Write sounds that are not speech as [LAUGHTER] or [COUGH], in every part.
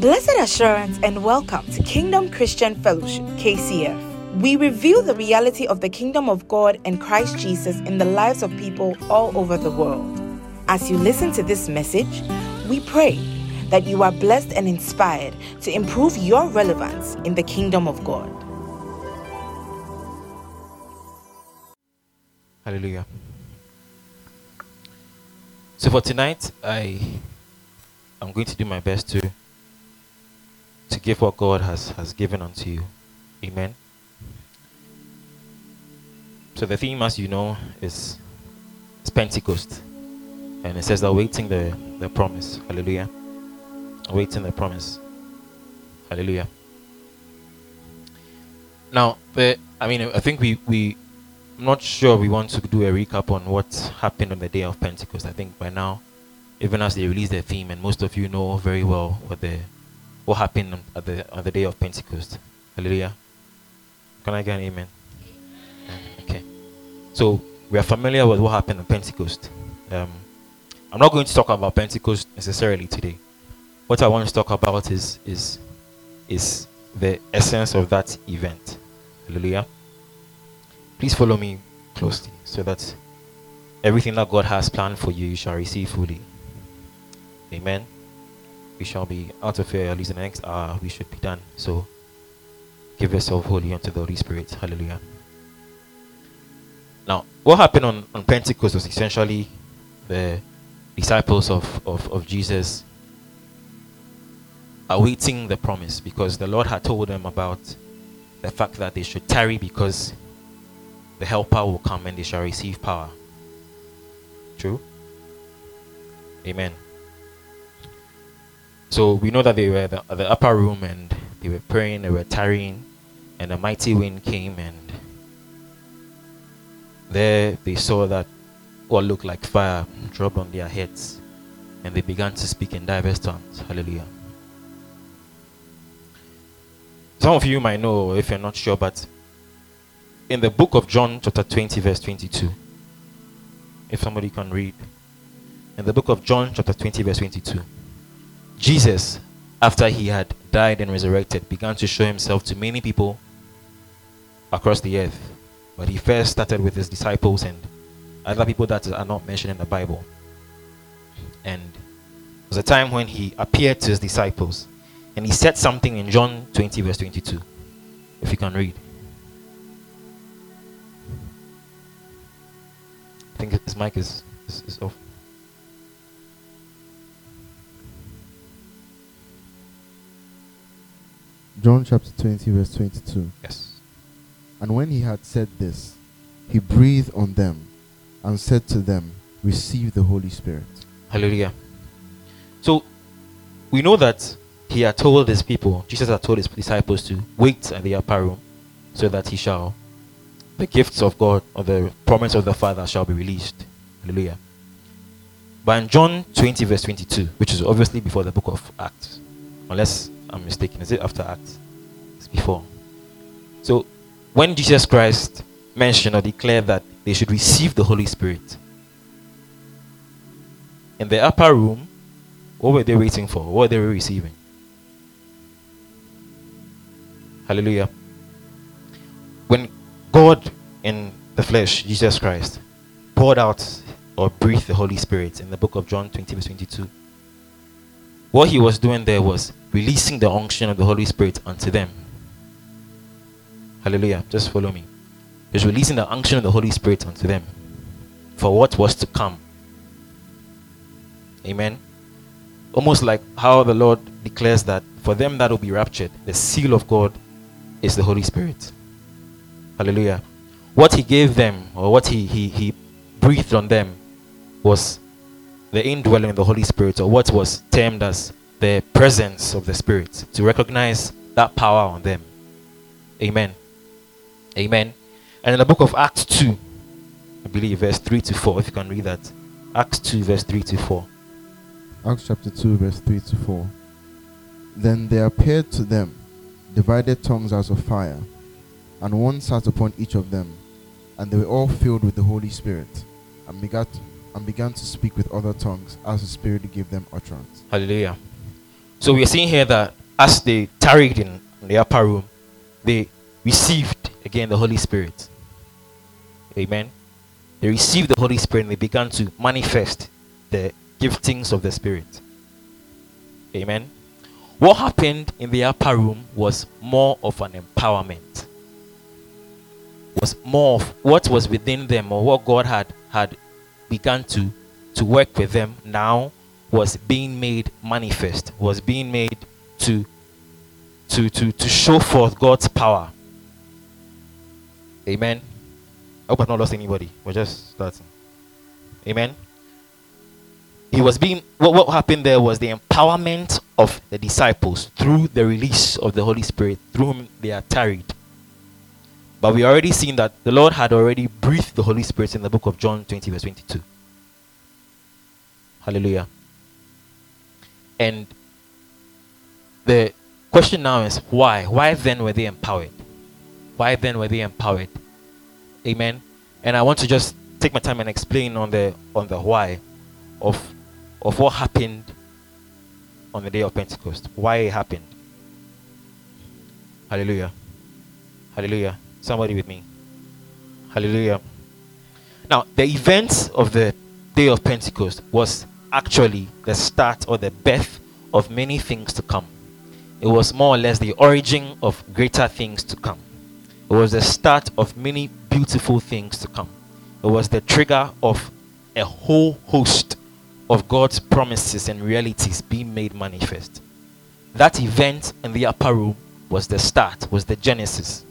Blessed assurance and welcome to Kingdom Christian Fellowship, KCF. We reveal the reality of the kingdom of God and Christ Jesus in the lives of people all over the world. As you listen to this message, we pray that you are blessed and inspired to improve your relevance in the kingdom of God. Hallelujah. So for tonight, I am going to do my best to to give what God has has given unto you. Amen. So the theme, as you know, is, is Pentecost, and it says awaiting the the promise. Hallelujah. Awaiting the promise. Hallelujah. Now, the I mean, I think we we I'm not sure we want to do a recap on what happened on the day of Pentecost. I think by now, even as they released their theme, and most of you know very well what the what happened on the on the day of Pentecost. Hallelujah. Can I get an amen? Okay. So we are familiar with what happened on Pentecost. Um, I'm not going to talk about Pentecost necessarily today. What I want to talk about is is is the essence of that event. Hallelujah. Please follow me closely so that everything that God has planned for you, you shall receive fully. Amen. We shall be out of here at least in the next hour. We should be done. So give yourself wholly unto the Holy Spirit. Hallelujah. Now, what happened on, on Pentecost was essentially the disciples of, of, of Jesus awaiting the promise because the Lord had told them about the fact that they should tarry because the helper will come and they shall receive power. True? Amen. So we know that they were the, the upper room and they were praying, they were tarrying, and a mighty wind came and there they saw that what looked like fire drop on their heads and they began to speak in diverse tongues. Hallelujah. Some of you might know if you're not sure, but in the book of John, chapter 20, verse 22. If somebody can read. In the book of John, chapter 20, verse 22. Jesus, after he had died and resurrected, began to show himself to many people across the earth. But he first started with his disciples and other people that are not mentioned in the Bible. And there was a time when he appeared to his disciples and he said something in John 20, verse 22. If you can read. I think his mic is, is, is off. John chapter 20, verse 22. Yes. And when he had said this, he breathed on them and said to them, Receive the Holy Spirit. Hallelujah. So we know that he had told his people, Jesus had told his disciples to wait at the upper room so that he shall, the gifts of God or the promise of the Father shall be released. Hallelujah. But in John 20, verse 22, which is obviously before the book of Acts, unless I'm mistaken, is it after Acts? It's before. So when Jesus Christ mentioned or declared that they should receive the Holy Spirit, in the upper room, what were they waiting for? What were they receiving? Hallelujah. When God in the flesh, Jesus Christ, poured out or breathed the Holy Spirit in the book of John 20, verse 22, what he was doing there was releasing the unction of the Holy Spirit unto them. Hallelujah. Just follow me. He was releasing the unction of the Holy Spirit unto them for what was to come. Amen. Almost like how the Lord declares that for them that will be raptured, the seal of God is the Holy Spirit. Hallelujah. What he gave them, or what he, he, he breathed on them, was the indwelling of the Holy Spirit, or what was termed as the presence of the Spirit, to recognize that power on them. Amen. Amen. And in the book of Acts 2, I believe, verse 3 to 4, if you can read that. Acts 2, verse 3 to 4. Acts chapter 2, verse 3 to 4. Then there appeared to them divided tongues as of fire, and one sat upon each of them, and they were all filled with the Holy Spirit, and began to, and began to speak with other tongues as the Spirit gave them utterance. Hallelujah. So we are seeing here that as they tarried in, the upper room, they received again the Holy Spirit. Amen. They received the Holy Spirit and they began to manifest the giftings of the Spirit. Amen. What happened in the upper room was more of an empowerment. Was more of what was within them or what God had had begun to to work with them now was being made manifest, was being made to to to to show forth God's power. Amen. I hope I've not lost anybody. We're just starting. Amen. He was being what, what happened there was the empowerment of the disciples through the release of the Holy Spirit, through whom they are tarried. But we already seen that the Lord had already breathed the Holy Spirit in the book of John 20, verse 22. Hallelujah. And the question now is why? Why then were they empowered? Why then were they empowered? Amen. And I want to just take my time and explain on the on the why of of what happened on the day of Pentecost. Why it happened. Hallelujah. Hallelujah. Somebody with me. Hallelujah. Now, the events of the day of Pentecost was actually the start or the birth of many things to come. It was more or less the origin of greater things to come. It was the start of many beautiful things to come. It was the trigger of a whole host of God's promises and realities being made manifest. That event in the upper room was the start, was the genesis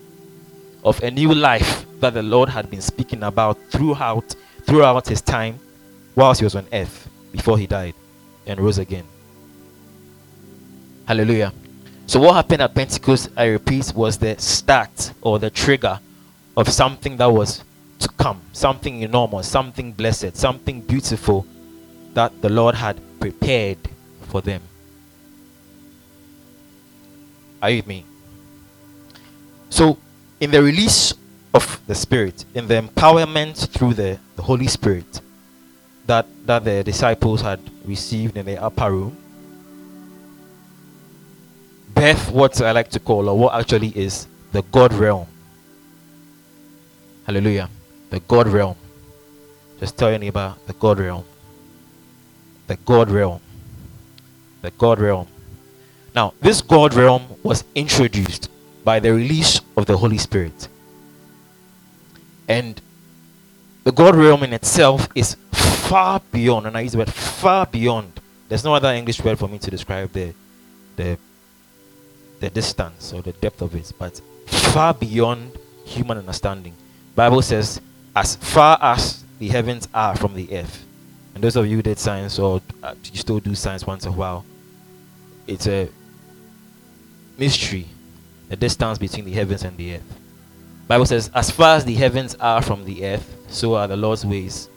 of a new life that the Lord had been speaking about throughout throughout his time whilst he was on earth before he died and rose again. Hallelujah. So, what happened at Pentecost, I repeat, was the start or the trigger of something that was to come, something enormous, something blessed, something beautiful that the Lord had prepared for them. Are you with me? So, in the release of the Spirit, in the empowerment through the, the Holy Spirit that, that the disciples had received in the upper room, birth what I like to call, or what actually is the God realm. Hallelujah. The God realm. Just tell your neighbor the God realm. The God realm. The God realm. Now, this God realm was introduced by the release of the Holy Spirit. And the God realm in itself is far beyond, and I use the word far beyond. There's no other English word for me to describe the the the distance or the depth of it, but far beyond human understanding. Bible says, as far as the heavens are from the earth. And those of you who did science or uh, you still do science once in a while, it's a mystery, the distance between the heavens and the earth. Bible says, as far as the heavens are from the earth, so are the Lord's ways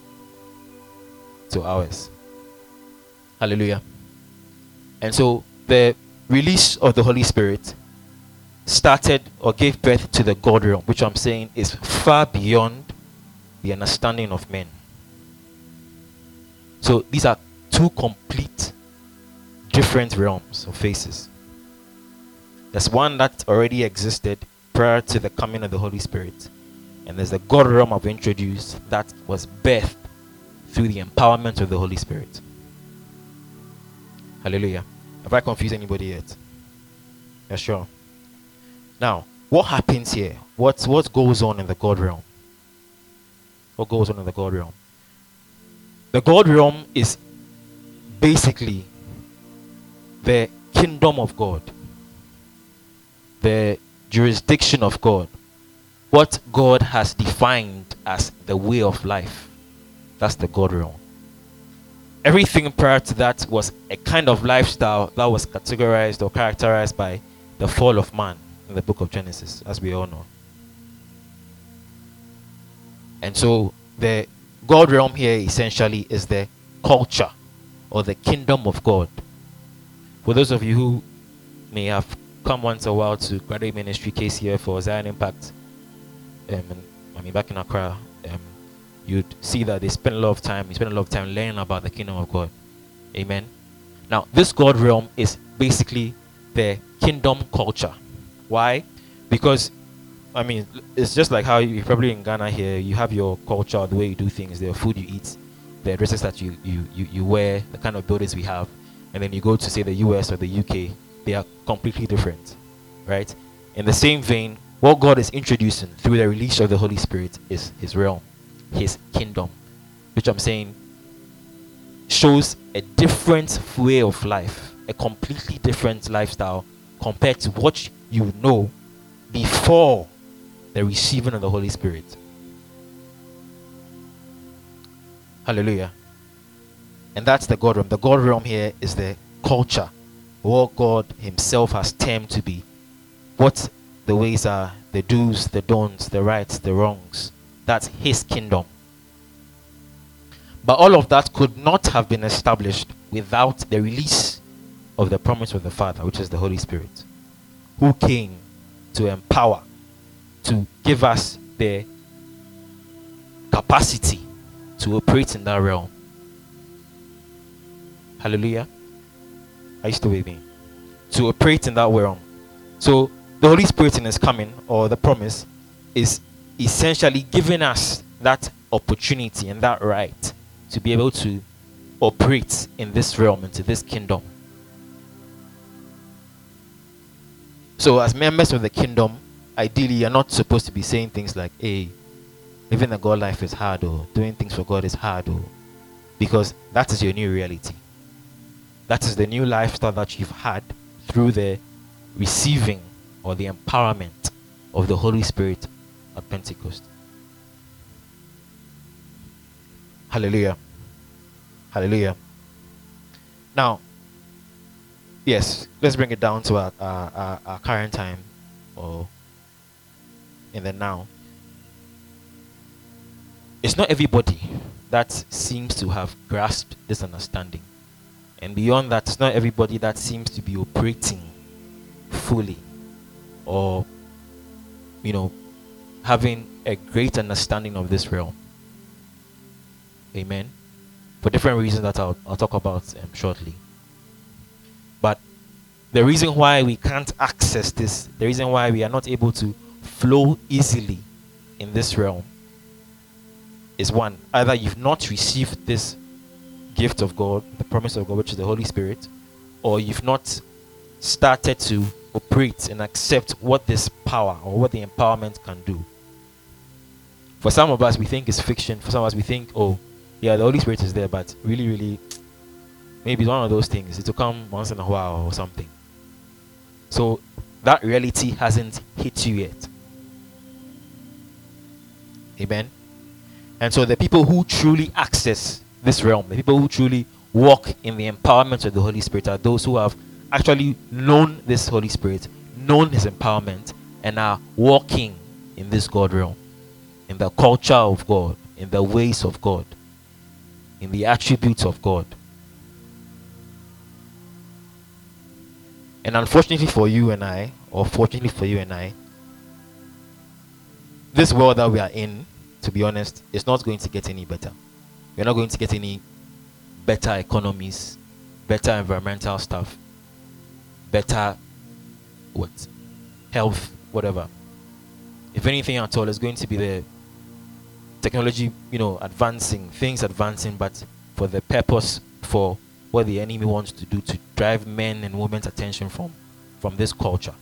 to ours. Hallelujah. And so the release of the Holy Spirit started or gave birth to the God realm, which I'm saying is far beyond the understanding of men. So these are two complete different realms or faces. There's one that already existed prior to the coming of the Holy Spirit, and there's the God realm I've introduced that was birthed through the empowerment of the Holy Spirit. Hallelujah. Have I confused anybody yet? Yeah, sure. Now, what happens here? What what goes on in the God realm? What goes on in the God realm? The God realm is basically the kingdom of God, the jurisdiction of God, what God has defined as the way of life. That's the God realm everything prior to that was a kind of lifestyle that was categorized or characterized by the fall of man in the book of Genesis, as we all know. And so the God realm here essentially is the culture or the kingdom of God. For those of you who may have come once a while to graduate ministry KCF or Zion Impact, um, I mean back in Accra, you'd see that they spend a lot of time, you spend a lot of time learning about the kingdom of God. Amen. Now, this God realm is basically the kingdom culture. Why? Because I mean, it's just like how you probably in Ghana here, you have your culture, the way you do things, the food you eat, the dresses that you, you, you, you wear, the kind of buildings we have, and then you go to say the US or the UK, they are completely different, right? In the same vein, what God is introducing through the release of the Holy Spirit is His realm, His kingdom, which I'm saying shows a different way of life, a completely different lifestyle compared to what you know before the receiving of the Holy Spirit. Hallelujah. And that's the God realm. The God realm here is the culture, what God Himself has termed to be. What the ways are, the do's, the don'ts, the rights, the wrongs. That's His kingdom. But all of that could not have been established without the release of the promise of the Father, which is the Holy Spirit, who came to empower, to give us the capacity to operate in that realm. Hallelujah. Are you still with me? To operate in that realm. So the Holy Spirit in His coming, or the promise, is essentially giving us that opportunity and that right to be able to operate in this realm, into this kingdom. So, as members of the kingdom, ideally, you're not supposed to be saying things like, hey, living a God life is hard, or doing things for God is hard, or because that is your new reality. That is the new lifestyle that you've had through the receiving or the empowerment of the Holy Spirit at Pentecost. Hallelujah. Hallelujah. Now, yes, let's bring it down to our, our, our, current time or in the now. It's not everybody that seems to have grasped this understanding. And beyond that, it's not everybody that seems to be operating fully or, you know, having a great understanding of this realm. Amen. For different reasons that I'll, I'll talk about um, shortly. But the reason why we can't access this, the reason why we are not able to flow easily in this realm is one either you've not received this gift of God, the promise of God, which is the Holy Spirit, or you've not started to operate and accept what this power or what the empowerment can do. For some of us, we think it's fiction. For some of us, we think, oh, yeah, the Holy Spirit is there, but really, really, maybe it's one of those things. It will come once in a while or something. So that reality hasn't hit you yet. Amen. And so the people who truly access this realm, the people who truly walk in the empowerment of the Holy Spirit are those who have actually known this Holy Spirit, known his empowerment, and are walking in this God realm, in the culture of God, in the ways of God in the attributes of God. And unfortunately for you and I, or fortunately for you and I, this world that we are in, to be honest, is not going to get any better. We're not going to get any better economies, better environmental stuff, better what? Health, whatever. If anything at all, it's going to be the technology, you know, advancing, things advancing, but for the purpose for what the enemy wants to do to drive men and women's attention from from this culture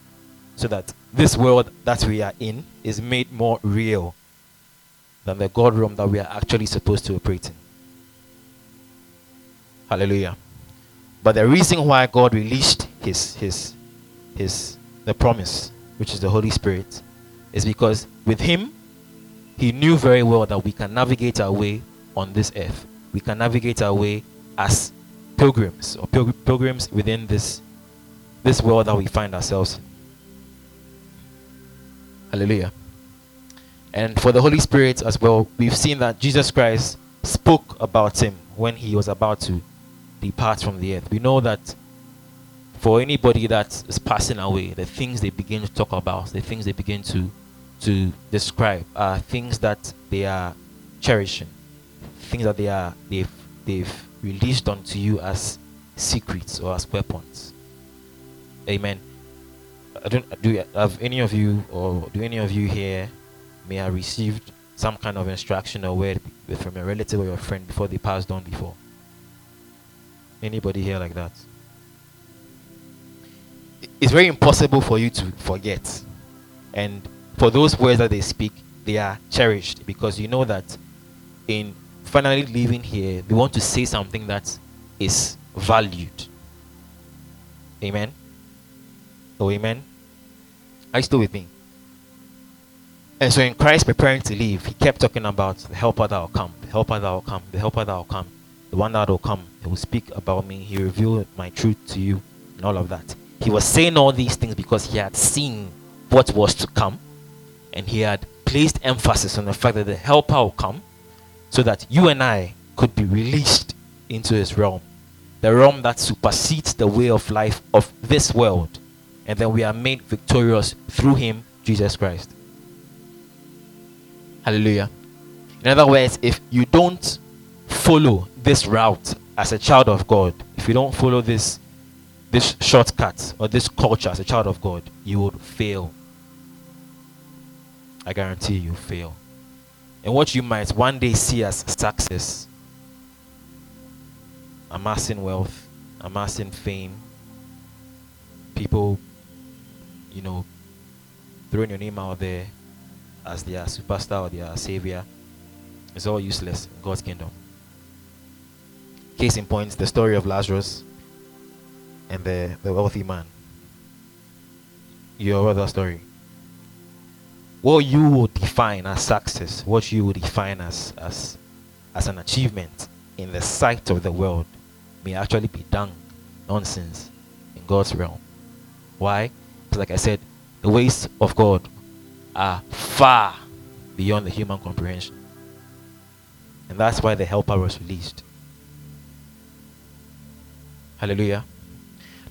so that this world that we are in is made more real than the God realm that we are actually supposed to operate in. Hallelujah. But the reason why God released his his his the promise, which is the Holy Spirit, is because with him he knew very well that we can navigate our way on this earth. We can navigate our way as pilgrims or pil- pilgrims within this this world that we find ourselves. Hallelujah. And for the Holy Spirit as well, we've seen that Jesus Christ spoke about him when he was about to depart from the earth. We know that for anybody that is passing away, the things they begin to talk about, the things they begin to to describe are things that they are cherishing, things that they are they've they've released onto you as secrets or as weapons. Amen. I don't do have any of you or do any of you here may have received some kind of instruction or word from a relative or your friend before they passed on before? Anybody here like that? It's very impossible for you to forget. And for those words that they speak, they are cherished because you know that in finally leaving here, they want to say something that is valued. Amen. Oh, amen. Are you still with me? And so in Christ preparing to leave, he kept talking about the helper that will come, the helper that will come, the helper that will come, the one that will come. He will speak about me. He revealed my truth to you and all of that. He was saying all these things because he had seen what was to come and he had placed emphasis on the fact that the helper will come so that you and I could be released into his realm. The realm that supersedes the way of life of this world. And then we are made victorious through him, Jesus Christ. Hallelujah. In other words, if you don't follow this route as a child of God, if you don't follow this this shortcut or this culture as a child of God, you would fail. I guarantee you fail. And what you might one day see as success, amassing wealth, amassing fame, people, you know, throwing your name out there, as their superstar or their savior is all useless in God's kingdom. Case in point, the story of Lazarus and the, the wealthy man. You heard that story. What you would define as success, what you would define as, as, as an achievement in the sight of the world may actually be dung, nonsense in God's realm. Why? Because, like I said, the ways of God are far beyond the human comprehension. And that's why the helper was released. Hallelujah.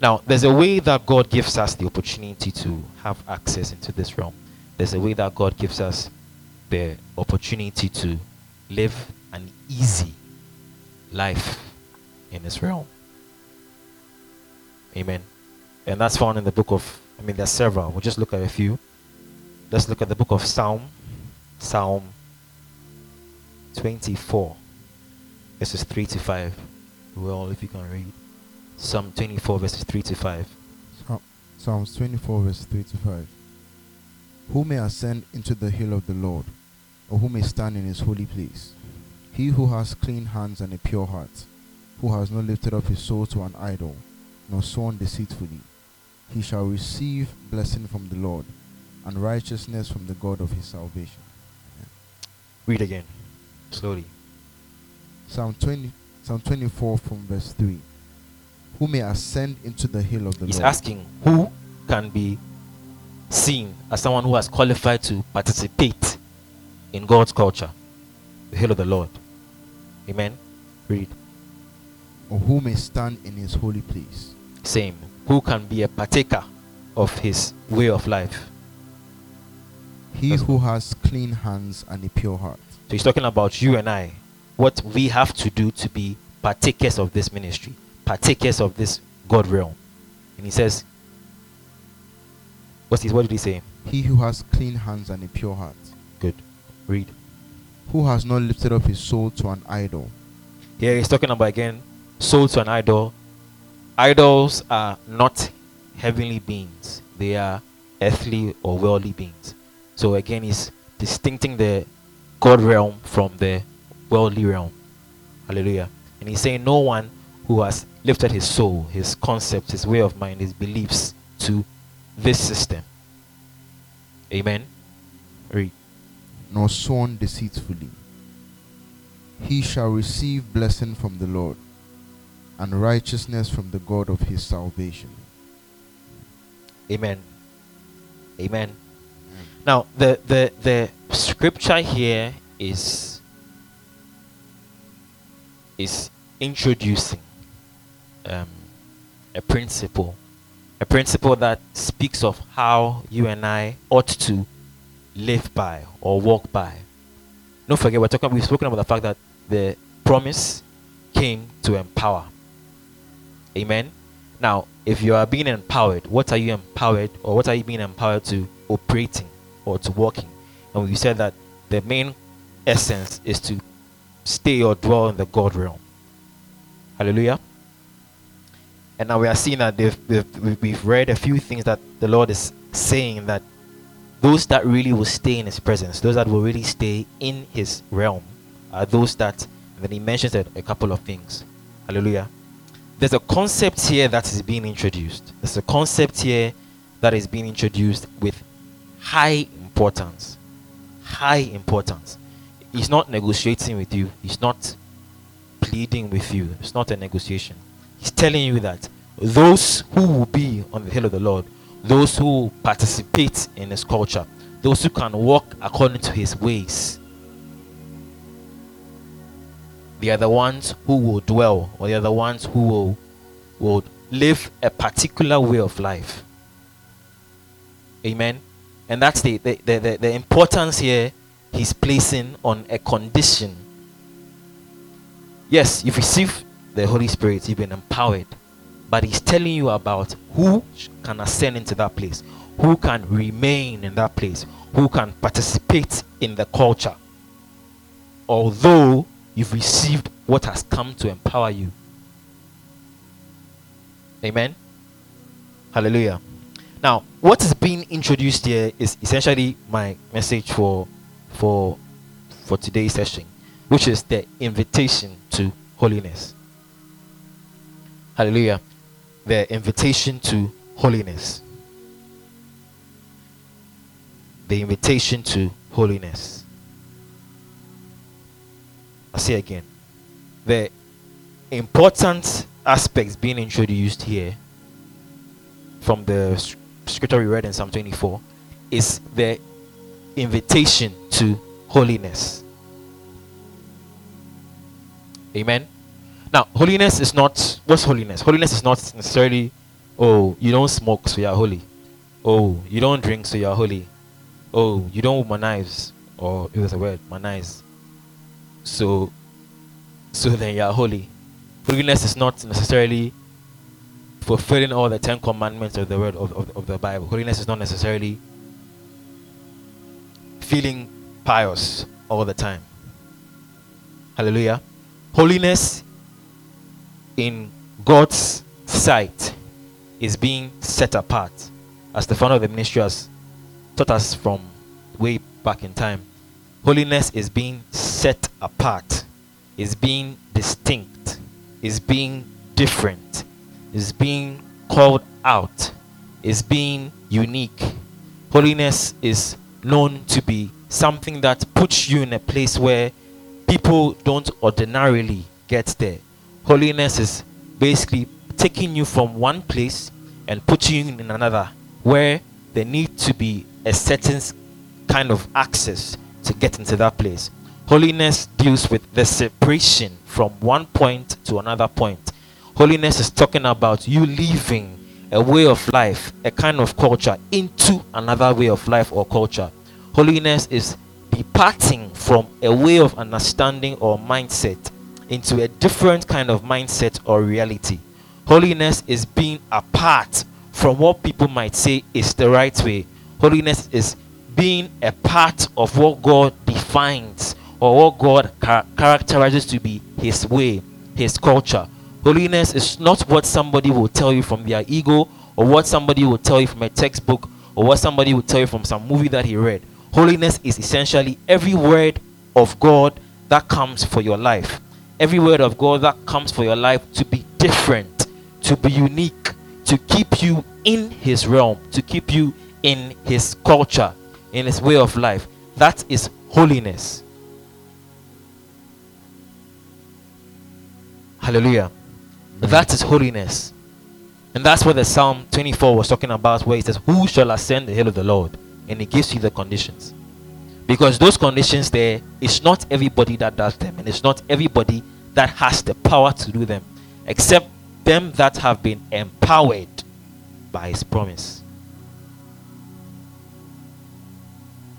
Now, there's a way that God gives us the opportunity to have access into this realm. There's a way that God gives us the opportunity to live an easy life in this realm. Amen. And that's found in the book of, I mean, there's several. We'll just look at a few. Let's look at the book of Psalm, Psalm 24, verses 3 to 5. Well, if you can read. Psalm 24, verses 3 to 5. Psalms 24, verses 3 to 5. Who may ascend into the hill of the Lord, or who may stand in his holy place? He who has clean hands and a pure heart, who has not lifted up his soul to an idol, nor sworn deceitfully, he shall receive blessing from the Lord and righteousness from the God of his salvation. Read again, slowly. Psalm 20, Psalm 24 from verse 3. Who may ascend into the hill of the He's Lord? asking who can be seen as someone who has qualified to participate in God's culture, the hill of the Lord. Amen. Read. Or who may stand in his holy place? Same. Who can be a partaker of his way of life? He That's who has clean hands and a pure heart. So he's talking about you and I, what we have to do to be partakers of this ministry, partakers of this God realm. And he says, What's what did he say? He who has clean hands and a pure heart. Good. Read. Who has not lifted up his soul to an idol. Here he's talking about again soul to an idol. Idols are not heavenly beings, they are earthly or worldly beings. So again, he's distincting the God realm from the worldly realm. Hallelujah. And he's saying, No one who has lifted his soul, his concepts, his way of mind, his beliefs to this system. Amen. Read. nor sworn deceitfully. He shall receive blessing from the Lord and righteousness from the God of his salvation. Amen. Amen. Now the the the scripture here is is introducing um, a principle, a principle that speaks of how you and I ought to live by or walk by. Don't forget, we're talking. We've spoken about the fact that the promise came to empower. Amen. Now, if you are being empowered, what are you empowered or what are you being empowered to operating or to walking? And we said that the main essence is to stay or dwell in the God realm. Hallelujah. And now we are seeing that we've, we've read a few things that the Lord is saying that those that really will stay in His presence, those that will really stay in His realm, are those that, and then He mentions a, a couple of things. Hallelujah. There's a concept here that is being introduced. There's a concept here that is being introduced with high importance. High importance. He's not negotiating with you, He's not pleading with you. It's not a negotiation. He's telling you that those who will be on the hill of the Lord, those who participate in his culture, those who can walk according to his ways, they are the ones who will dwell, or they are the ones who will, will live a particular way of life. Amen. And that's the, the, the, the, importance here he's placing on a condition. Yes, you've received the Holy Spirit, you've been empowered. But He's telling you about who can ascend into that place, who can remain in that place, who can participate in the culture. Although you've received what has come to empower you. Amen. Hallelujah. Now, what is being introduced here is essentially my message for for for today's session, which is the invitation to holiness. Hallelujah. The invitation to holiness. The invitation to holiness. I'll say again. The important aspects being introduced here from the scripture we read in Psalm 24 is the invitation to holiness. Amen. Now, holiness is not what's holiness? Holiness is not necessarily, oh, you don't smoke, so you're holy. Oh, you don't drink, so you're holy. Oh, you don't womanize, or it was a word, manize. So, so then you're holy. Holiness is not necessarily fulfilling all the Ten Commandments of the word of, of, of the Bible. Holiness is not necessarily feeling pious all the time. Hallelujah. Holiness in God's sight is being set apart. As the founder of the ministry has taught us from way back in time, holiness is being set apart, is being distinct, is being different, is being called out, is being unique. Holiness is known to be something that puts you in a place where people don't ordinarily get there. Holiness is basically taking you from one place and putting you in another where there need to be a certain kind of access to get into that place. Holiness deals with the separation from one point to another point. Holiness is talking about you leaving a way of life, a kind of culture, into another way of life or culture. Holiness is departing from a way of understanding or mindset into a different kind of mindset or reality. Holiness is being apart from what people might say is the right way. Holiness is being a part of what God defines or what God char- characterizes to be His way, His culture. Holiness is not what somebody will tell you from their ego or what somebody will tell you from a textbook or what somebody will tell you from some movie that he read. Holiness is essentially every word of God that comes for your life every word of God that comes for your life to be different, to be unique, to keep you in His realm, to keep you in His culture, in His way of life. That is holiness. Hallelujah. That is holiness. And that's what the Psalm 24 was talking about, where it says, Who shall ascend the hill of the Lord? And it gives you the conditions because those conditions there it's not everybody that does them and it's not everybody that has the power to do them except them that have been empowered by his promise.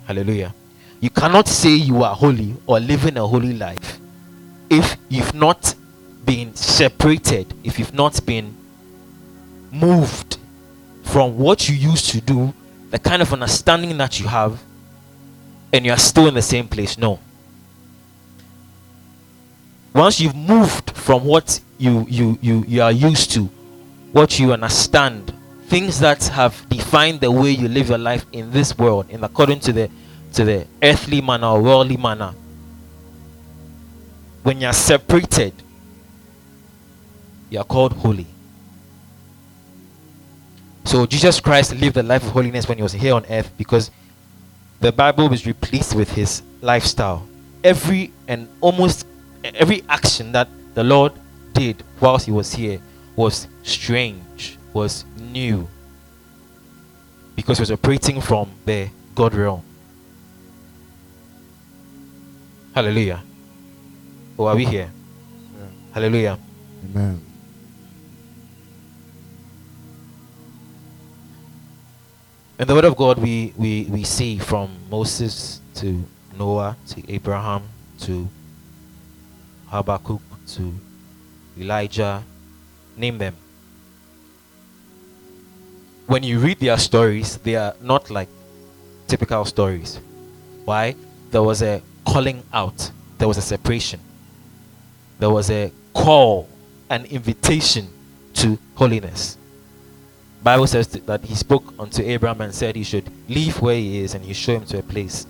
Hallelujah. You cannot say you are holy or living a holy life if you've not been separated if you've not been moved from what you used to do, the kind of understanding that you have, and you are still in the same place. No. Once you've moved from what you you you, you are used to, what you understand, things that have defined the way you live your life in this world, in according to the to the earthly manner or worldly manner. When you are separated, you are called holy. So Jesus Christ lived the life of holiness when he was here on earth because the Bible was replete with his lifestyle. Every and almost every action that the Lord did whilst he was here was strange, was new. Because he was operating from the God realm. Hallelujah. Oh, are we here? Yeah. Hallelujah. Amen. In the Word of God, we, we, we see from Moses to Noah to Abraham to Habakkuk to Elijah, name them. When you read their stories, they are not like typical stories. Why? There was a calling out, there was a separation, there was a call, an invitation to holiness. Bible says that he spoke unto Abraham and said he should leave where he is and he show him to a place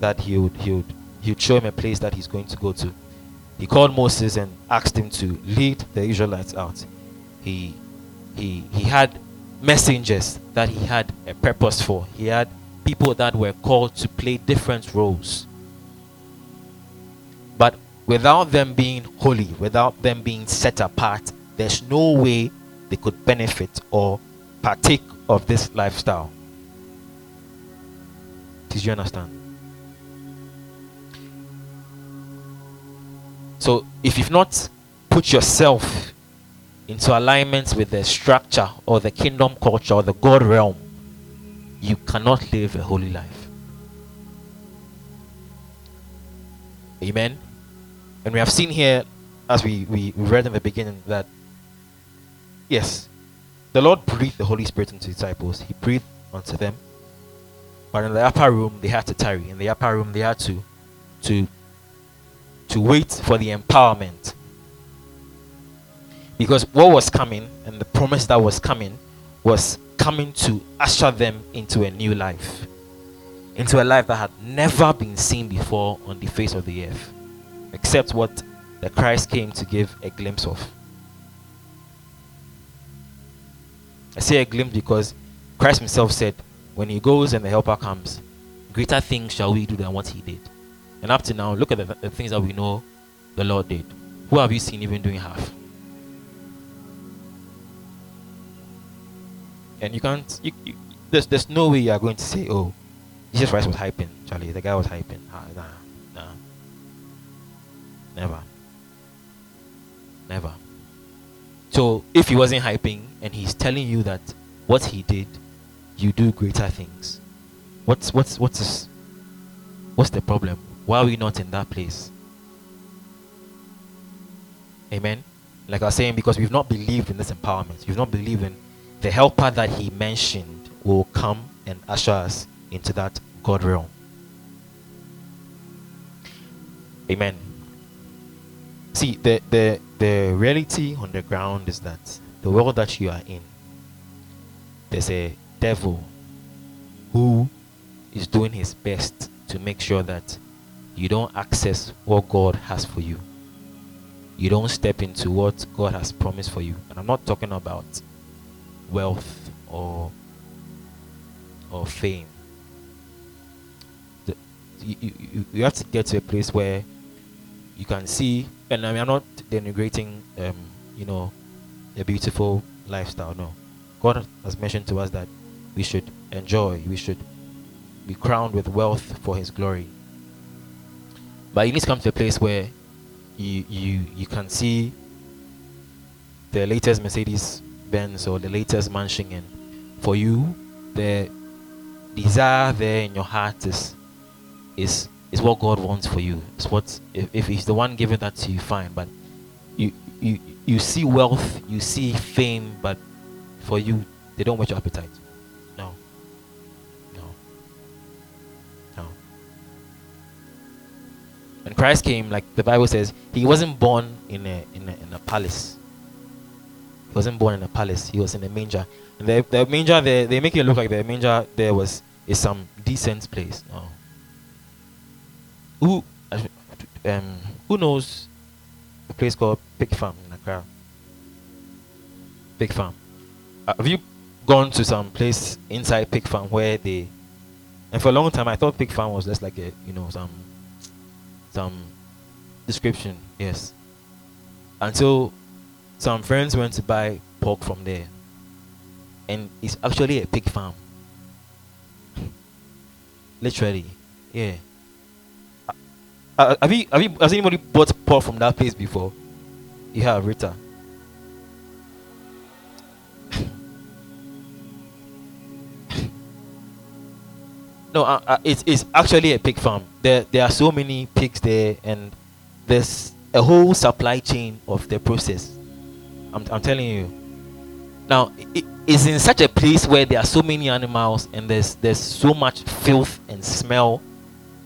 that he would he would he would show him a place that he's going to go to. He called Moses and asked him to lead the Israelites out. He he he had messengers that he had a purpose for. He had people that were called to play different roles. But without them being holy, without them being set apart, there's no way they could benefit or partake of this lifestyle. Did you understand? So, if you've not put yourself into alignment with the structure or the kingdom culture or the God realm, you cannot live a holy life. Amen. And we have seen here, as we, we read in the beginning, that yes, the Lord breathed the Holy Spirit into the disciples. He breathed unto them. But in the upper room, they had to tarry. In the upper room, they had to to to wait for the empowerment. Because what was coming and the promise that was coming was coming to usher them into a new life. Into a life that had never been seen before on the face of the earth. Except what the Christ came to give a glimpse of. I say a glimpse because Christ himself said, when he goes and the helper comes, greater things shall we do than what he did. And up to now, look at the, the things that we know the Lord did. Who have you seen even doing half? And you can't, you, you, there's, there's no way you are going to say, oh, Jesus Christ was hyping. Charlie, the guy was hyping. Ah, nah, nah. Never. Never. So if he wasn't hyping and he's telling you that what he did, you do greater things. What's what's what's what's the problem? Why are we not in that place? Amen. Like I was saying, because we've not believed in this empowerment. We've not believed in the helper that he mentioned will come and usher us into that God realm. Amen. See, the, the, the reality on the ground is that the world that you are in, there's a devil who is doing his best to make sure that you don't access what God has for you. You don't step into what God has promised for you. And I'm not talking about wealth or or fame. The, you, you, you have to get to a place where you can see and I mean, I'm not denigrating, um, you know, a beautiful lifestyle. No, God has mentioned to us that we should enjoy, we should be crowned with wealth for His glory. But you need to come to a place where you you you can see the latest Mercedes Benz or the latest mansion, and for you, the desire there in your heart is is is what God wants for you. It's what if, if He's the one giving that to you, fine. But you you you see wealth, you see fame, but for you, they don't whet your appetite. No. No. No. When Christ came, like the Bible says, he wasn't born in a in a, in a palace. He wasn't born in a palace. He was in a manger. And the, the manger, they, they make it look like the manger there was is some decent place. No. Who um who knows a place called Pig Farm in Accra? Pig Farm. Uh, have you gone to some place inside Pig Farm where they and for a long time I thought Pig Farm was just like a you know some some description, yes. Until some friends went to buy pork from there. And it's actually a pig farm. [LAUGHS] Literally. Yeah. Uh, have you have you has anybody bought pork from that place before? You have Rita. [LAUGHS] no, uh, uh, it's it's actually a pig farm. There there are so many pigs there, and there's a whole supply chain of the process. I'm I'm telling you. Now it is in such a place where there are so many animals and there's there's so much filth and smell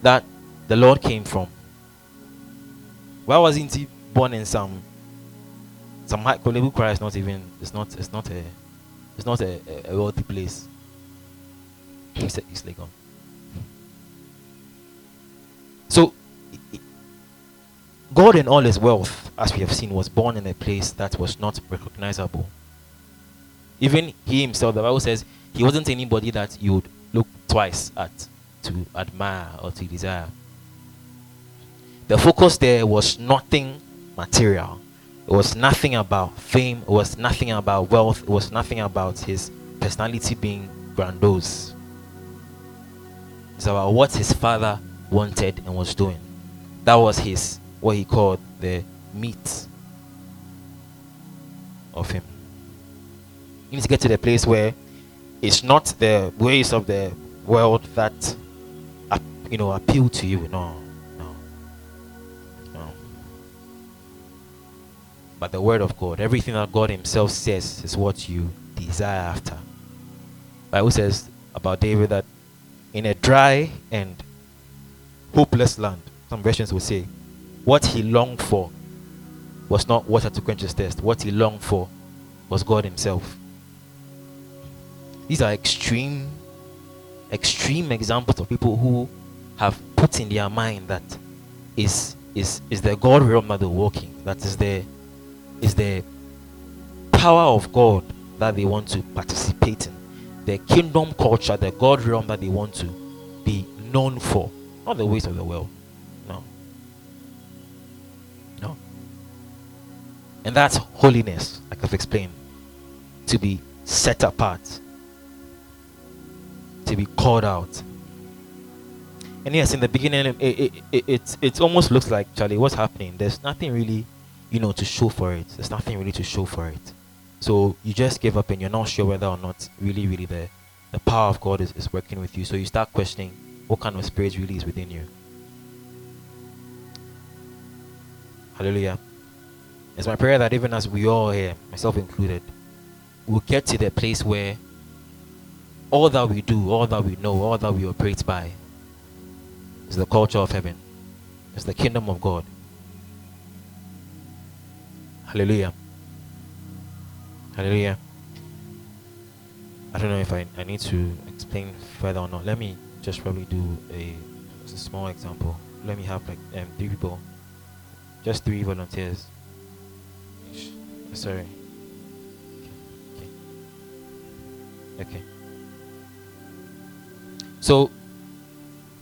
that the Lord came from. Why wasn't he born in some some high Kolebu cry is not even it's not it's not a it's not a, a wealthy place. He's, he's like. So, God in all his wealth, as we have seen, was born in a place that was not recognizable. Even he himself, the Bible says, he wasn't anybody that you would look twice at to admire or to desire. The focus there was nothing material. It was nothing about fame. It was nothing about wealth. It was nothing about his personality being grandiose. It's about what his father wanted and was doing. That was his, what he called the meat of him. You need to get to the place where it's not the ways of the world that, you know, appeal to you. No. But the word of God, everything that God Himself says, is what you desire after. Bible says about David that in a dry and hopeless land, some versions will say, what he longed for was not water to quench his thirst. What he longed for was God Himself. These are extreme, extreme examples of people who have put in their mind that is is is the God realm that they're walking. That is the is the power of God that they want to participate in. The kingdom culture, the God realm that they want to be known for. Not the ways of the world. No. No. And that's holiness, like I've explained. To be set apart. To be called out. And yes, in the beginning, it, it, it, it, it almost looks like, Charlie, what's happening? There's nothing really, you know, to show for it. There's nothing really to show for it. So you just give up and you're not sure whether or not really, really the, the power of God is, is working with you. So you start questioning what kind of spirit really is within you. Hallelujah. It's my prayer that even as we all here, myself included, we'll get to the place where all that we do, all that we know, all that we operate by is the culture of heaven. It's the kingdom of God. Hallelujah. Hallelujah. I don't know if I, I need to explain further or not. Let me just probably do a, a small example. Let me have like um, three people, just three volunteers. Sorry. Okay. Okay. So,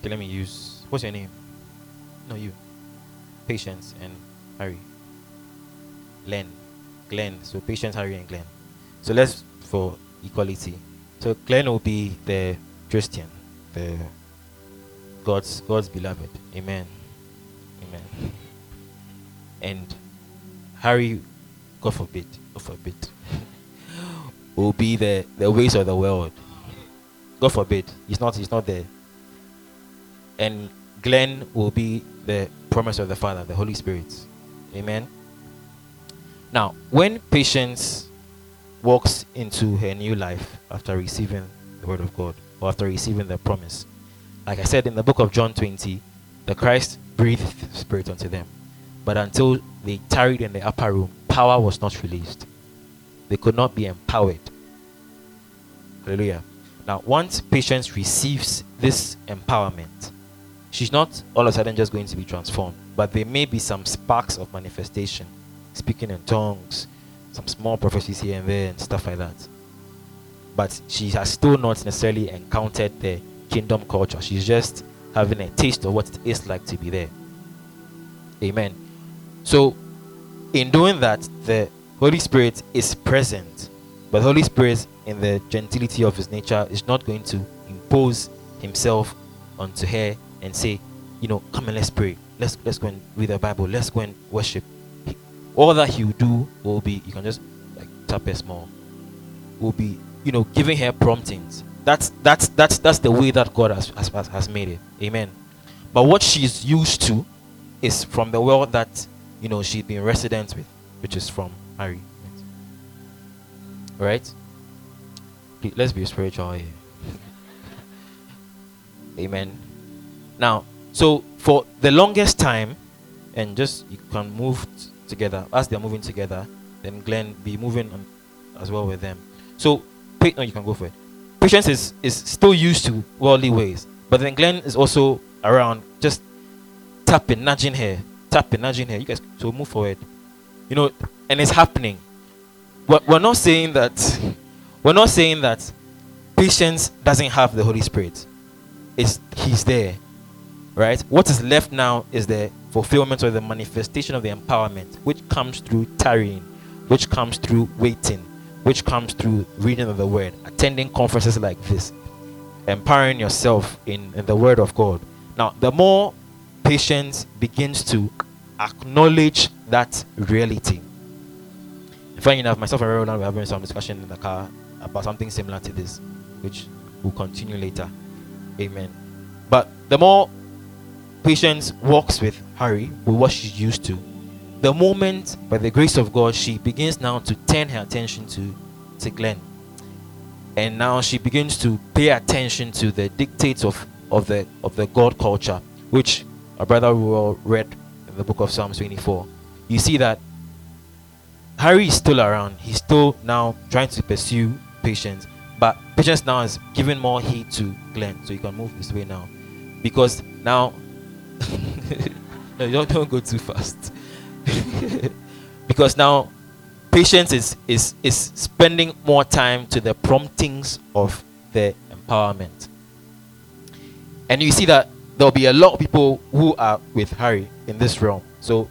okay, let me use. What's your name? No, you. Patience and Harry. Glenn. Glenn. So Patience, Harry, and Glenn. So let's for equality. So Glenn will be the Christian the God's God's beloved. Amen. Amen. And Harry, God forbid, God forbid, [LAUGHS] will be the, the ways of the world. God forbid. He's not he's not there. And Glenn will be the promise of the Father, the Holy Spirit. Amen. Now, when patience walks into her new life after receiving the word of God or after receiving the promise. Like I said in the book of John 20, the Christ breathed spirit unto them. But until they tarried in the upper room, power was not released. They could not be empowered. Hallelujah. Now, once patience receives this empowerment, she's not all of a sudden just going to be transformed, but there may be some sparks of manifestation, speaking in tongues, some small prophecies here and there, and stuff like that. But she has still not necessarily encountered the kingdom culture. She's just having a taste of what it is like to be there. Amen. So, in doing that, the Holy Spirit is present, but the Holy Spirit, in the gentility of his nature, is not going to impose himself onto her and say, you know, come and let's pray. Let's let's go and read the Bible. Let's go and worship. All that he will do will be you can just like tap her small. Will be you know giving her promptings. That's that's that's that's the way that God has has, has made it. Amen. But what she's used to is from the world that you know she's been resident with, which is from Harry. Right? Let's be spiritual here. [LAUGHS] Amen. Now, so for the longest time, and just you can move together as they're moving together, then Glenn be moving on as well with them. So, no, you can go for it. Patience is, is still used to worldly ways, but then Glenn is also around just tapping, nudging her, tapping, nudging her. You guys, so move forward. You know, and it's happening. We're, we're not saying that. We're not saying that patience doesn't have the Holy Spirit. It's He's there, right? What is left now is the fulfillment or the manifestation of the empowerment, which comes through tarrying, which comes through waiting, which comes through reading of the Word, attending conferences like this, empowering yourself in, in the Word of God. Now, the more patience begins to acknowledge that reality. Funny enough, myself and Roland were having some discussion in the car about something similar to this, which will continue later. Amen. But the more patience walks with Harry with what she's used to, the moment, by the grace of God, she begins now to turn her attention to, to Glenn. And now she begins to pay attention to the dictates of, of the of the God culture, which our brother all read in the book of Psalms 24, you see that Harry is still around. He's still now trying to pursue patience, but patience now is giving more heed to Glenn. So you can move this way now, because now [LAUGHS] no, don't don't go too fast, [LAUGHS] because now patience is is is spending more time to the promptings of the empowerment, and you see that there'll be a lot of people who are with Harry in this realm. So,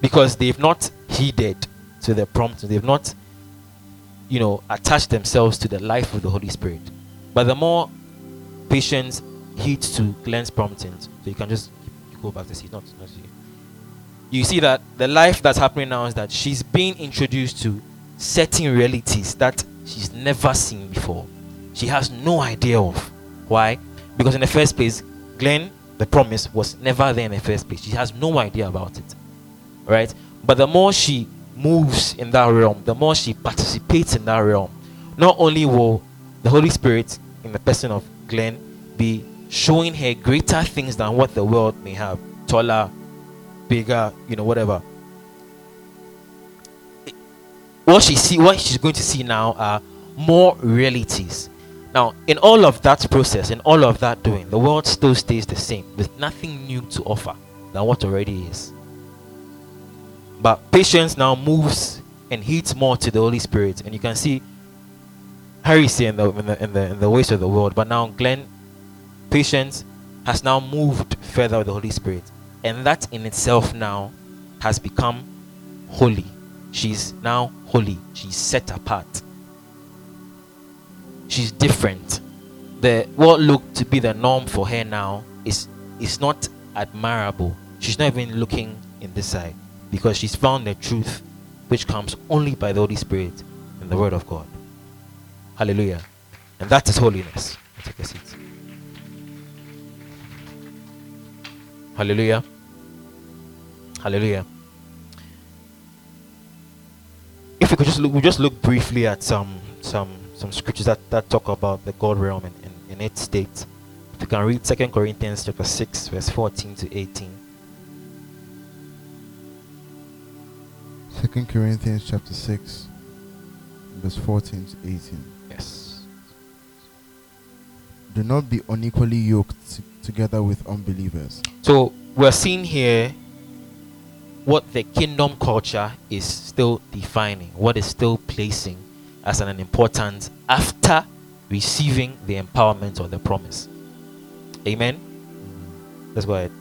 because they've not heeded to the prompt, they've not, you know, attached themselves to the life of the Holy Spirit. But the more patience heeds to Glenn's promptings, so you can just go back to see, not, not see. You see that the life that's happening now is that she's being introduced to certain realities that she's never seen before. She has no idea of. Why? Because in the first place, Glenn, the promise, was never there in the first place. She has no idea about it. Right? But the more she moves in that realm, the more she participates in that realm, not only will the Holy Spirit, in the person of Glenn, be showing her greater things than what the world may have taller, bigger, you know, whatever. What she see, what she's going to see now are more realities now, in all of that process, in all of that doing, the world still stays the same with nothing new to offer than what already is. But patience now moves and heeds more to the Holy Spirit, and you can see Harry in the, in the in the in the ways of the world. But now Glenn, patience has now moved further with the Holy Spirit, and that in itself now has become holy. She's now holy. She's set apart she's different. The what looked to be the norm for her now is is not admirable. She's not even looking in this side because she's found the truth which comes only by the Holy Spirit and the Word of God. Hallelujah. And that is holiness. Take a seat. Hallelujah. Hallelujah. If we could just look, we just look briefly at some some some scriptures that, that talk about the God realm in, in, in its state. If you can read Second Corinthians chapter six, verse fourteen to eighteen. Second Corinthians chapter 6, verse 14 to 18. Yes. Do not be unequally yoked t- together with unbelievers. So we're seeing here what the kingdom culture is still defining, what is still placing as an importance after receiving the empowerment or the promise. Amen. Let's go ahead.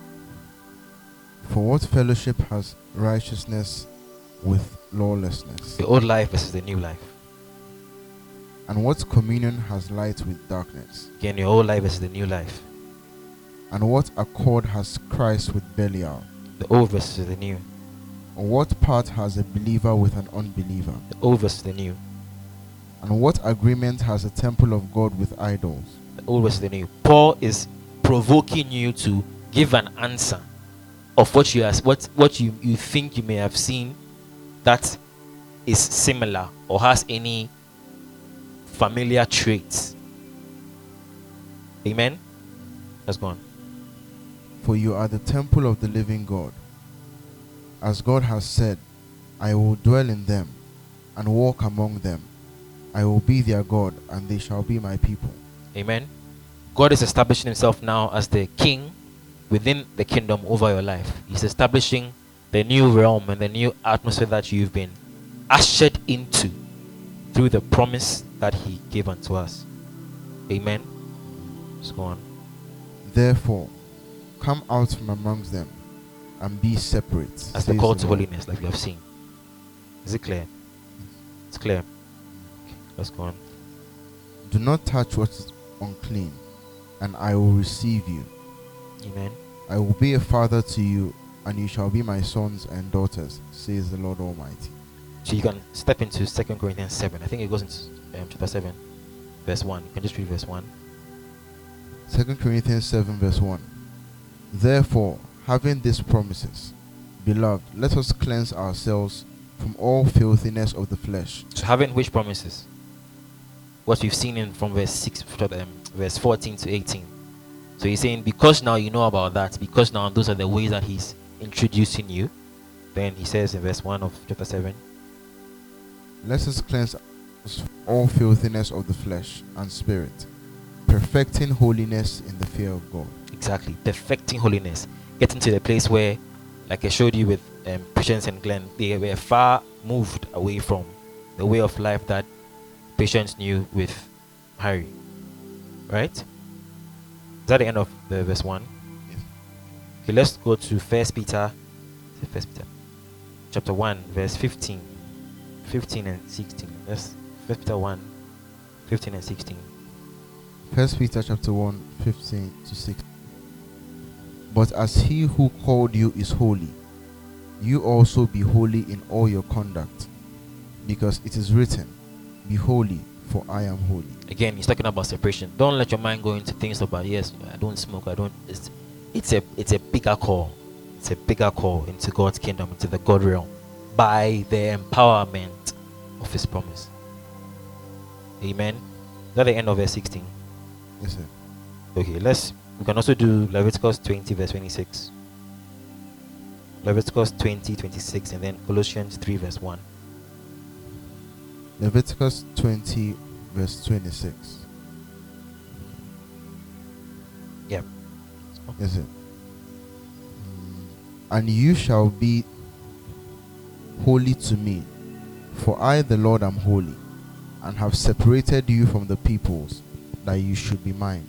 For what fellowship has righteousness with lawlessness? The old life versus the new life. And what communion has light with darkness? Again, your old life versus the new life. And what accord has Christ with Belial? The old versus the new. Or what part has a believer with an unbeliever? The old versus the new. And what agreement has a temple of God with idols? The old versus the new. Paul is provoking you to give an answer of what you what what you, you think you may have seen that is similar or has any familiar traits. Amen. Let's go on. For you are the temple of the living God. As God has said, I will dwell in them and walk among them. I will be their God, and they shall be my people. Amen. God is establishing himself now as the king within the kingdom over your life. He's establishing the new realm and the new atmosphere that you've been ushered into through the promise that he gave unto us. Amen. Let's go on. Therefore, come out from amongst them and be separate. As the call to holiness, like we have seen. Is it clear? It's clear. Okay, let's go on. Do not touch what is unclean, and I will receive you. Amen. I will be a father to you, and you shall be my sons and daughters, says the Lord Almighty. So you can step into Second Corinthians 7. I think it goes into um, chapter 7, verse 1. You can just read verse 1. 2 Corinthians 7, verse 1. Therefore, having these promises, beloved, let us cleanse ourselves from all filthiness of the flesh, So having which promises? What we've seen in from verse 6 to, um, verse 14 to 18. So he's saying because now you know about that, because now those are the ways that he's introducing you. Then he says in verse 1 of chapter 7, let us cleanse all filthiness of the flesh and spirit, perfecting holiness in the fear of God. Exactly, perfecting holiness. Getting to the place where, like I showed you with um, Patience and Glenn, they were far moved away from the way of life that Patience knew with Harry. Right? Is that the end of the verse 1? Yes. Okay, let's go to First Peter, First Peter, chapter 1, verse 15, 15 and 16. That's First Peter 1, 15 and 16. First Peter chapter 1, 15 to 16. But as he who called you is holy, you also be holy in all your conduct, because it is written, Be holy, for I am holy. again he's talking about separation. Don't let your mind go into things about yes i don't smoke i don't it's it's a it's a bigger call. It's a bigger call into god's kingdom into the god realm by the empowerment of his promise. Amen? Is that the end of verse 16 Yes, sir. okay let's we can also do leviticus 20 verse 26 leviticus 20 26 and then colossians 3 verse 1 Leviticus 20, verse 26. yep Yes, sir. And you shall be holy to me, for I, the Lord, am holy, and have separated you from the peoples, that you should be mine.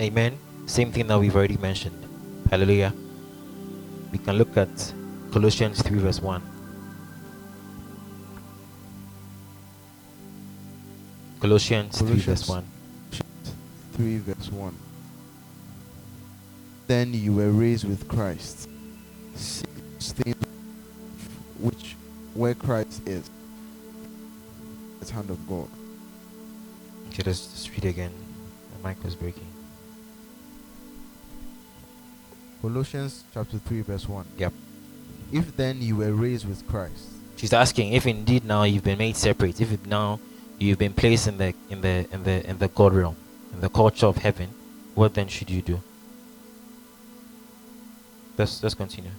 Amen. Same thing that we've already mentioned. Hallelujah. We can look at Colossians 3, verse 1. Colossians, 3, verse 1. 3 verse 1 then you were raised with christ Seek things which where christ is the hand of god Okay, let's just read again. The mic was breaking. Colossians chapter 3 verse 1 Yep. if then you were raised with christ She's asking if indeed now you've been made separate, if now you've been placed in the in the in the in the God realm, in the culture of heaven, what then should you do? Let's let's continue.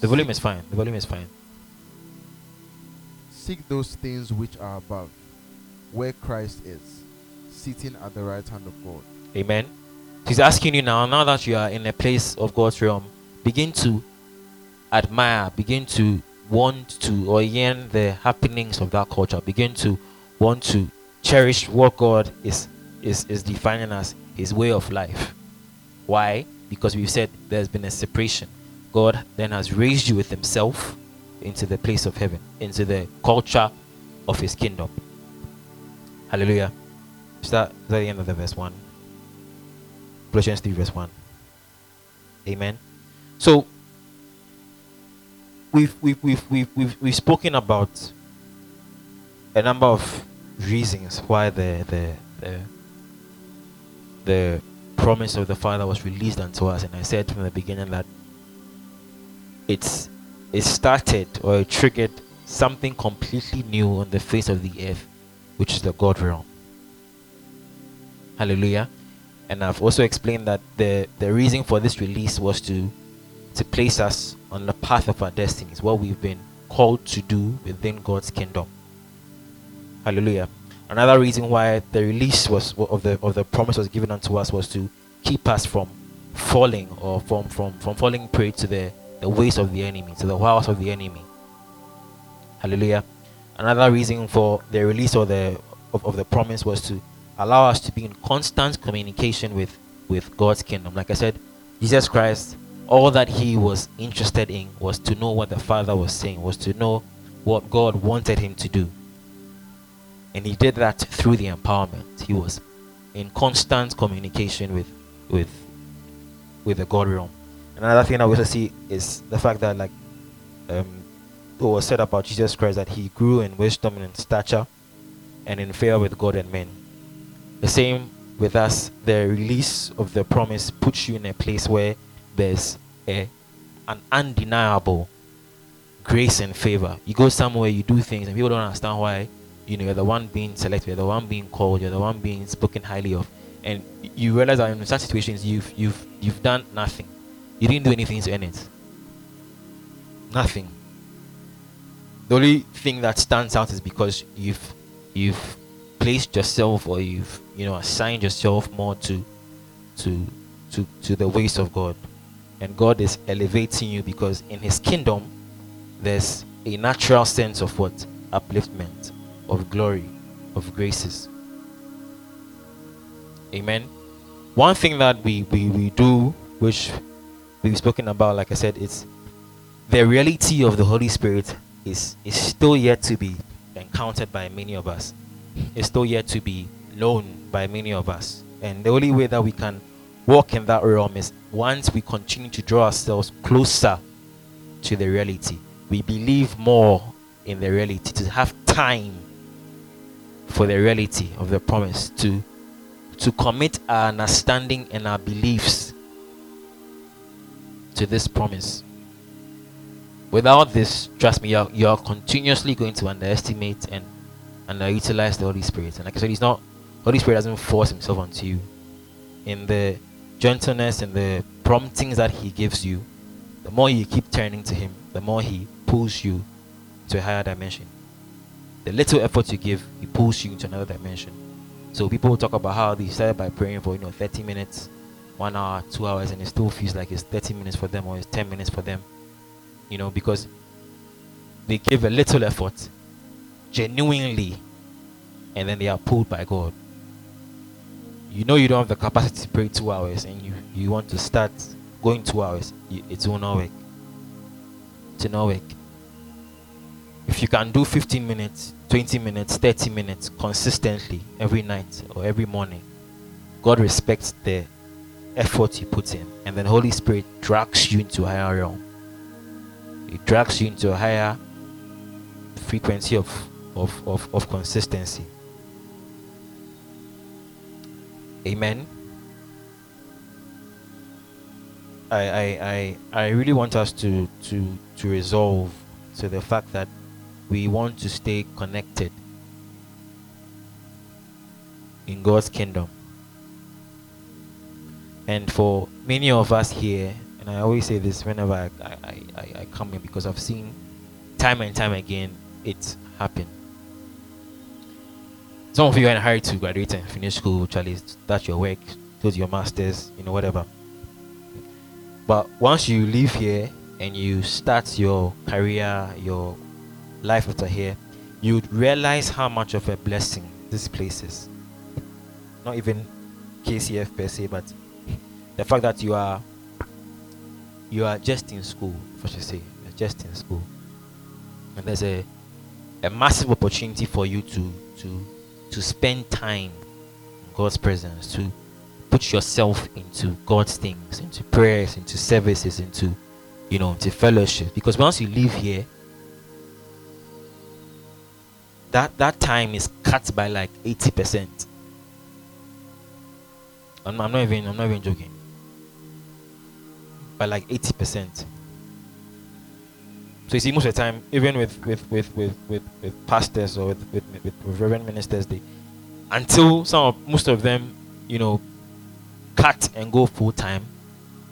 The volume is fine. The volume is fine. Seek those things which are above, where Christ is, sitting at the right hand of God. Amen. She's asking you now, now that you are in a place of God's realm, begin to admire, begin to want to or yearn the happenings of that culture, begin to want to cherish what God is is, is defining as his way of life. Why? Because we've said there's been a separation. God then has raised you with himself into the place of heaven, into the culture of his kingdom. Hallelujah. Is that, is that the end of the verse 1? Colossians 3, verse 1. Amen. So we've we've we've we've we've, we've spoken about a number of reasons why the the the the promise of the Father was released unto us, and I said from the beginning that it's it started or it triggered something completely new on the face of the earth, which is the God realm. Hallelujah and I've also explained that the the reason for this release was to to place us on the path of our destinies, what we've been called to do within God's kingdom. Hallelujah. Another reason why the release was of the of the promise was given unto us was to keep us from falling or from from from falling prey to the the ways of the enemy, to the wiles of the enemy. Hallelujah. Another reason for the release of the of, of the promise was to allow us to be in constant communication with with God's kingdom. Like I said, Jesus Christ, all that he was interested in was to know what the Father was saying, was to know what God wanted him to do. And he did that through the empowerment. He was in constant communication with with with the God realm. Another thing I also see is the fact that like um what was said about Jesus Christ that he grew in wisdom and in stature and in favor with God and men. The same with us, the release of the promise puts you in a place where there's a, an undeniable grace and favor. You go somewhere, you do things, and people don't understand why. You know, you're the one being selected, you're the one being called, you're the one being spoken highly of, and you realize that in such situations, you've you've you've done nothing. You didn't do anything to earn it. Nothing. The only thing that stands out is because you've you've placed yourself or you've you know assign yourself more to to to to the ways of God. And God is elevating you because in his kingdom there's a natural sense of what? Upliftment of glory of graces. Amen. One thing that we we, we do which we've spoken about like i said it's the reality of the holy spirit is is still yet to be encountered by many of us. It's still yet to be known by many of us. And the only way that we can walk in that realm is once we continue to draw ourselves closer to the reality. We believe more in the reality, to have time for the reality of the promise, to to commit our understanding and our beliefs to this promise. Without this, trust me, you're, you're continuously going to underestimate and and uh, utilize the Holy Spirit. And like I said, He's not Holy Spirit doesn't force Himself onto you. In the gentleness and the promptings that He gives you, the more you keep turning to Him, the more He pulls you to a higher dimension. The little effort you give, He pulls you into another dimension. So people talk about how they started by praying for you know 30 minutes, one hour, two hours, and it still feels like it's 30 minutes for them or it's 10 minutes for them. You know, because they give a little effort genuinely and then they are pulled by God. You know you don't have the capacity to pray two hours and you, you want to start going two hours, it will not work. It will not work. If you can do 15 minutes, 20 minutes, 30 minutes consistently every night or every morning, God respects the effort you put in. And then Holy Spirit drags you into a higher realm. It drags you into a higher frequency of of, of, of consistency. Amen. I, I, I, I really want us to, to, to resolve to the fact that we want to stay connected in God's kingdom. And for many of us here, and I always say this whenever I, I, I, I come in because I've seen time and time again it happen. Some of you are in a hurry to graduate and finish school, Charlie, start your work, to your masters, you know, whatever. But once you leave here and you start your career, your life after here, you realize how much of a blessing this place is. Not even KCF per se, but the fact that you are you are just in school, I should say, just in school, and there's a a massive opportunity for you to to to spend time in God's presence, to put yourself into God's things, into prayers, into services, into you know, into fellowship. Because once you leave here, that that time is cut by like 80%. I'm, I'm not even I'm not even joking. By like 80%. So you see, most of the time, even with with with with with, with pastors or with, with, with, with reverend ministers, they until some of most of them, you know, cut and go full time,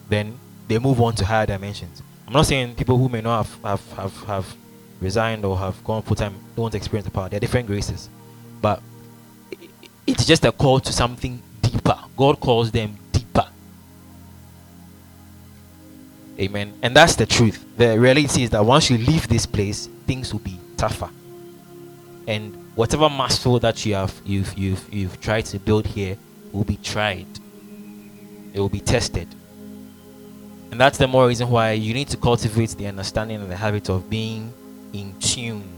then they move on to higher dimensions. I'm not saying people who may not have have, have, have resigned or have gone full time don't experience the power. They're different graces. But it's just a call to something deeper. God calls them Amen. And that's the truth. The reality is that once you leave this place, things will be tougher. And whatever muscle that you have you've you've you've tried to build here will be tried. It will be tested. And that's the more reason why you need to cultivate the understanding and the habit of being in tune,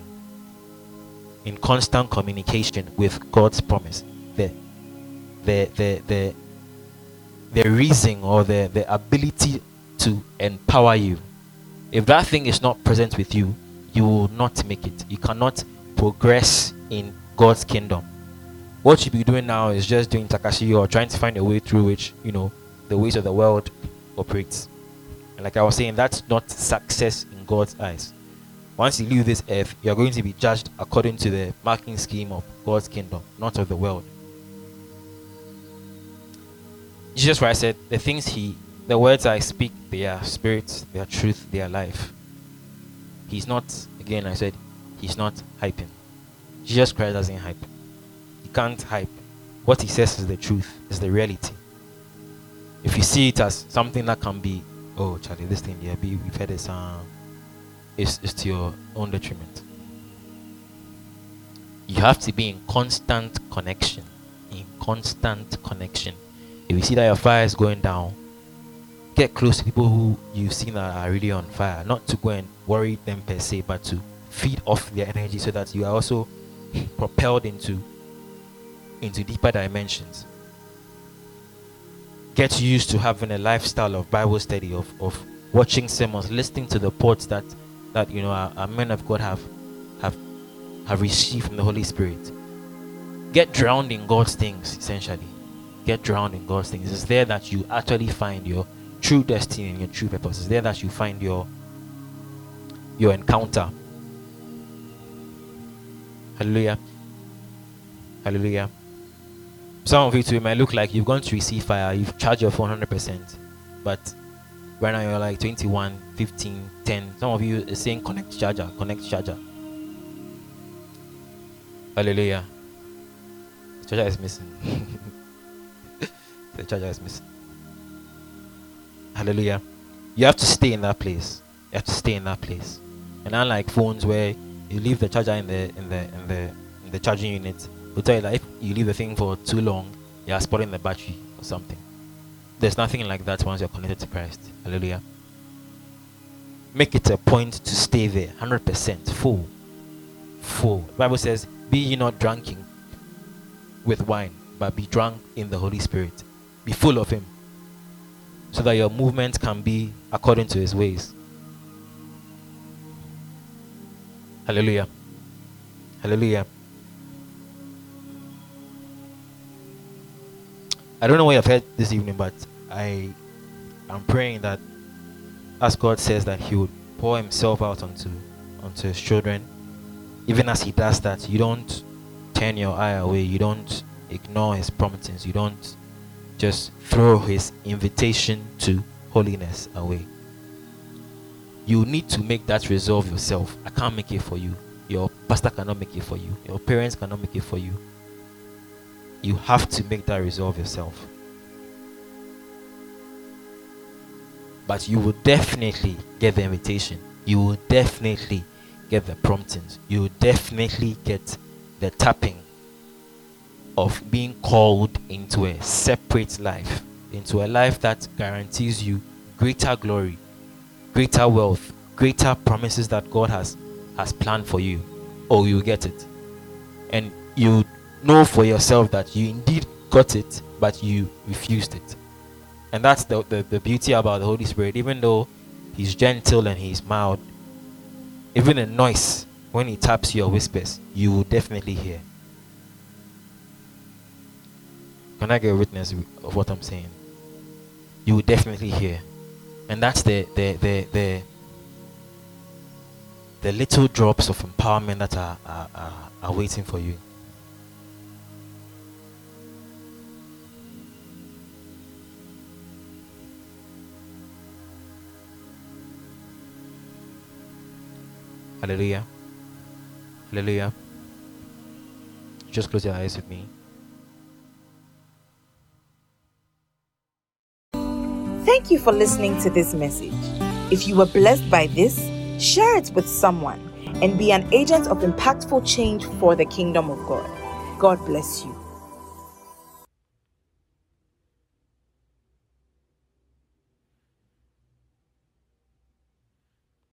in constant communication with God's promise. The the the the the reason or the, the ability to empower you. If that thing is not present with you, you will not make it. You cannot progress in God's kingdom. What you be doing now is just doing takashi or trying to find a way through which, you know, the ways of the world operates. And like I was saying, that's not success in God's eyes. Once you leave this earth, you're going to be judged according to the marking scheme of God's kingdom, not of the world. Jesus Christ said, The things he the words I speak, they are spirits, they are truth, they are life. He's not again I said, he's not hyping. Jesus Christ doesn't hype. He can't hype. What he says is the truth, is the reality. If you see it as something that can be, oh Charlie, this thing yeah, be we've had this um it's, it's to your own detriment. You have to be in constant connection. In constant connection. If you see that your fire is going down, get close to people who you've seen that are really on fire. Not to go and worry them per se, but to feed off their energy so that you are also propelled into into deeper dimensions. Get used to having a lifestyle of Bible study, of, of watching sermons, listening to the ports that that you know our, our men of God have have have received from the Holy Spirit. Get drowned in God's things, essentially. Get drowned in God's things. It's there that you actually find your true destiny and your true purpose. It's there that you find your your encounter. Hallelujah. Hallelujah. Some of you too might look like you've gone to receive fire, you've charged your phone 100%, but right now you're like 21, 15, 10. Some of you are saying connect charger, connect charger. Hallelujah. The charger is missing. [LAUGHS] the charger is missing. Hallelujah. You have to stay in that place. You have to stay in that place. And unlike phones where you leave the charger in the in the in the in the charging unit, will tell you that if you leave the thing for too long, you are spoiling the battery or something. There's nothing like that once you're connected to Christ. Hallelujah. Make it a point to stay there, 100% full. Full. The Bible says, Be ye not drunken with wine, but be drunk in the Holy Spirit. Be full of Him so that your movement can be according to his ways. Hallelujah. Hallelujah. I don't know what you've heard this evening, but I am praying that as God says that He would pour Himself out onto onto His children, even as He does that, you don't turn your eye away, you don't ignore His promptings, you don't just throw His invitation to holiness away. You need to make that resolve yourself. I can't make it for you. Your pastor cannot make it for you. Your parents cannot make it for you. You have to make that resolve yourself. But you will definitely get the invitation. You will definitely get the promptings. You will definitely get the tapping of being called into a separate life, into a life that guarantees you greater glory, greater wealth, greater promises that God has has planned for you. Oh, you get it. And you know for yourself that you indeed got it, but you refused it. And that's the, the, the beauty about the Holy Spirit. Even though He's gentle and He's mild, even a noise, when He taps your whispers, you will definitely hear. Can I get a witness of what I'm saying? You will definitely hear. And that's the the the the, the little drops of empowerment that are, are, are, are waiting for you. Hallelujah. Hallelujah. Just close your eyes with me. Thank you for listening to this message. If you were blessed by this, share it with someone and be an agent of impactful change for the kingdom of God. God bless you.